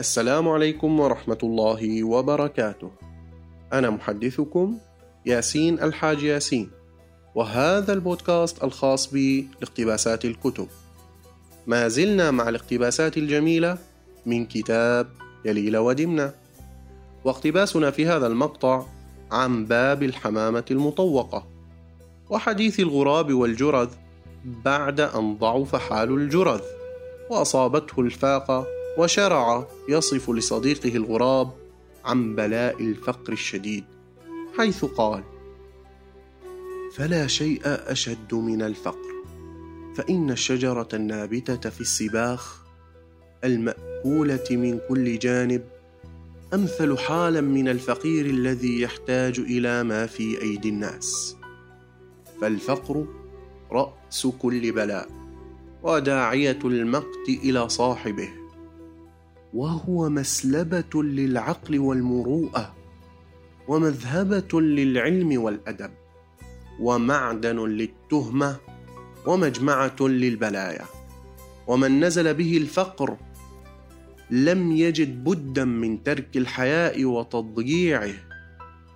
السلام عليكم ورحمة الله وبركاته. أنا محدثكم ياسين الحاج ياسين، وهذا البودكاست الخاص بالاقتباسات الكتب. ما زلنا مع الاقتباسات الجميلة من كتاب يليل ودمنة. واقتباسنا في هذا المقطع عن باب الحمامة المطوقة، وحديث الغراب والجرذ بعد أن ضعف حال الجرذ، وأصابته الفاقة وشرع يصف لصديقه الغراب عن بلاء الفقر الشديد حيث قال فلا شيء أشد من الفقر فإن الشجرة النابتة في السباخ المأكولة من كل جانب أمثل حالا من الفقير الذي يحتاج إلى ما في أيدي الناس فالفقر رأس كل بلاء وداعية المقت إلى صاحبه. وهو مسلبة للعقل والمروءة ومذهبة للعلم والأدب ومعدن للتهمة ومجمعة للبلايا. ومن نزل به الفقر لم يجد بدا من ترك الحياء وتضييعه.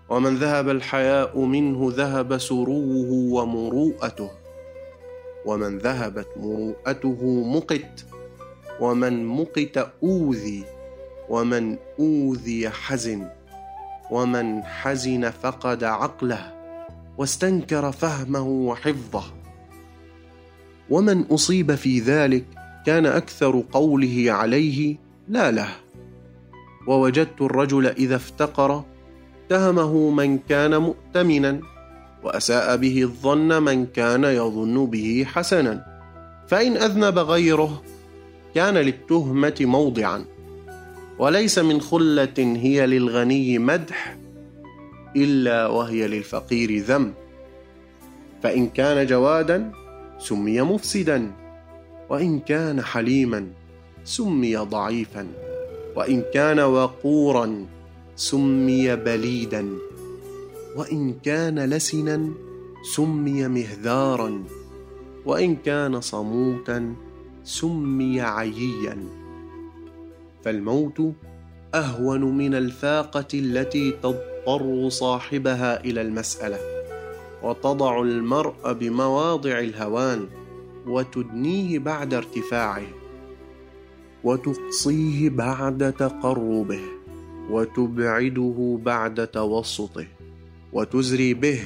ومن ذهب الحياء منه ذهب سروه ومروءته. ومن ذهبت مروءته مقت. ومن مقت أوذي ومن أوذي حزن ومن حزن فقد عقله واستنكر فهمه وحفظه. ومن أصيب في ذلك كان أكثر قوله عليه لا له. ووجدت الرجل إذا افتقر اتهمه من كان مؤتمنا وأساء به الظن من كان يظن به حسنا. فإن أذنب غيره كان للتهمة موضعا وليس من خلة هي للغني مدح إلا وهي للفقير ذم. فإن كان جوادا سمي مفسدا وإن كان حليما سمي ضعيفا وإن كان وقورا سمي بليدا وإن كان لسنا سمي مهذارا وإن كان صموتا سمي عييا. فالموت أهون من الفاقة التي تضطر صاحبها إلى المسألة وتضع المرء بمواضع الهوان وتدنيه بعد ارتفاعه وتقصيه بعد تقربه وتبعده بعد توسطه وتزري به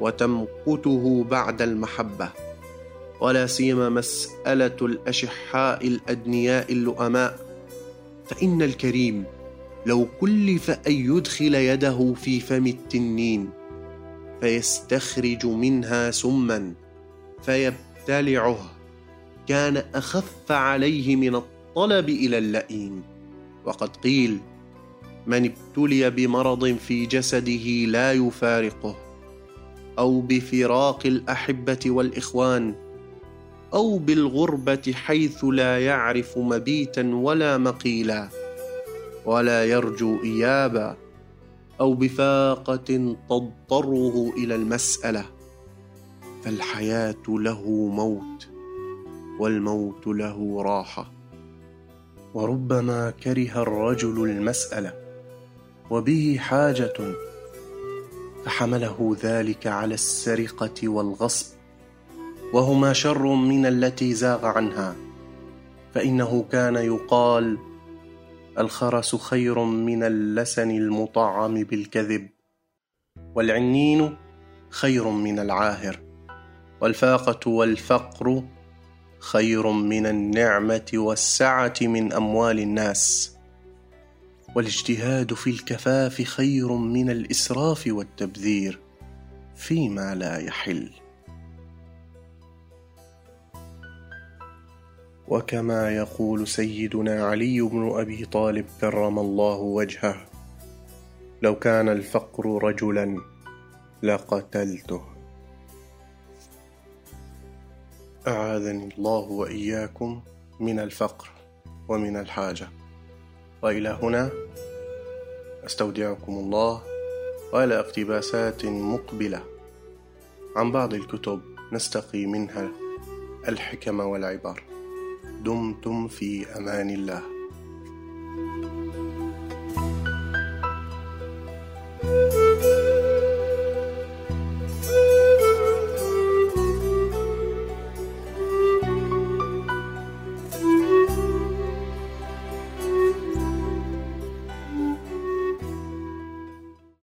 وتمقته بعد المحبة. ولا سيما مسألة الأشحاء الأدنياء اللؤماء. فإن الكريم لو كلف أن يدخل يده في فم التنين فيستخرج منها سما فيبتلعه. كان أخف عليه من الطلب إلى اللئيم. وقد قيل من ابتلي بمرض في جسده لا يفارقه أو بفراق الأحبة والإخوان أو بالغربة حيث لا يعرف مبيتا ولا مقيلا ولا يرجو إيابا أو بفاقة تضطره إلى المسألة فالحياة له موت والموت له راحة. وربما كره الرجل المسألة وبه حاجة فحمله ذلك على السرقة والغصب. وهما شر من التي زاغ عنها. فإنه كان يقال الخرس خير من اللسن المطعم بالكذب والعنين خير من العاهر والفاقة والفقر خير من النعمة والسعة من أموال الناس والاجتهاد في الكفاف خير من الإسراف والتبذير فيما لا يحل. وكما يقول سيدنا علي بن أبي طالب كرم الله وجهه لو كان الفقر رجلا لقتلته. أعاذني الله وإياكم من الفقر ومن الحاجة. وإلى هنا أستودعكم الله والى اقتباسات مقبلة عن بعض الكتب نستقي منها الحكم والعبر. دمتم في أمان الله.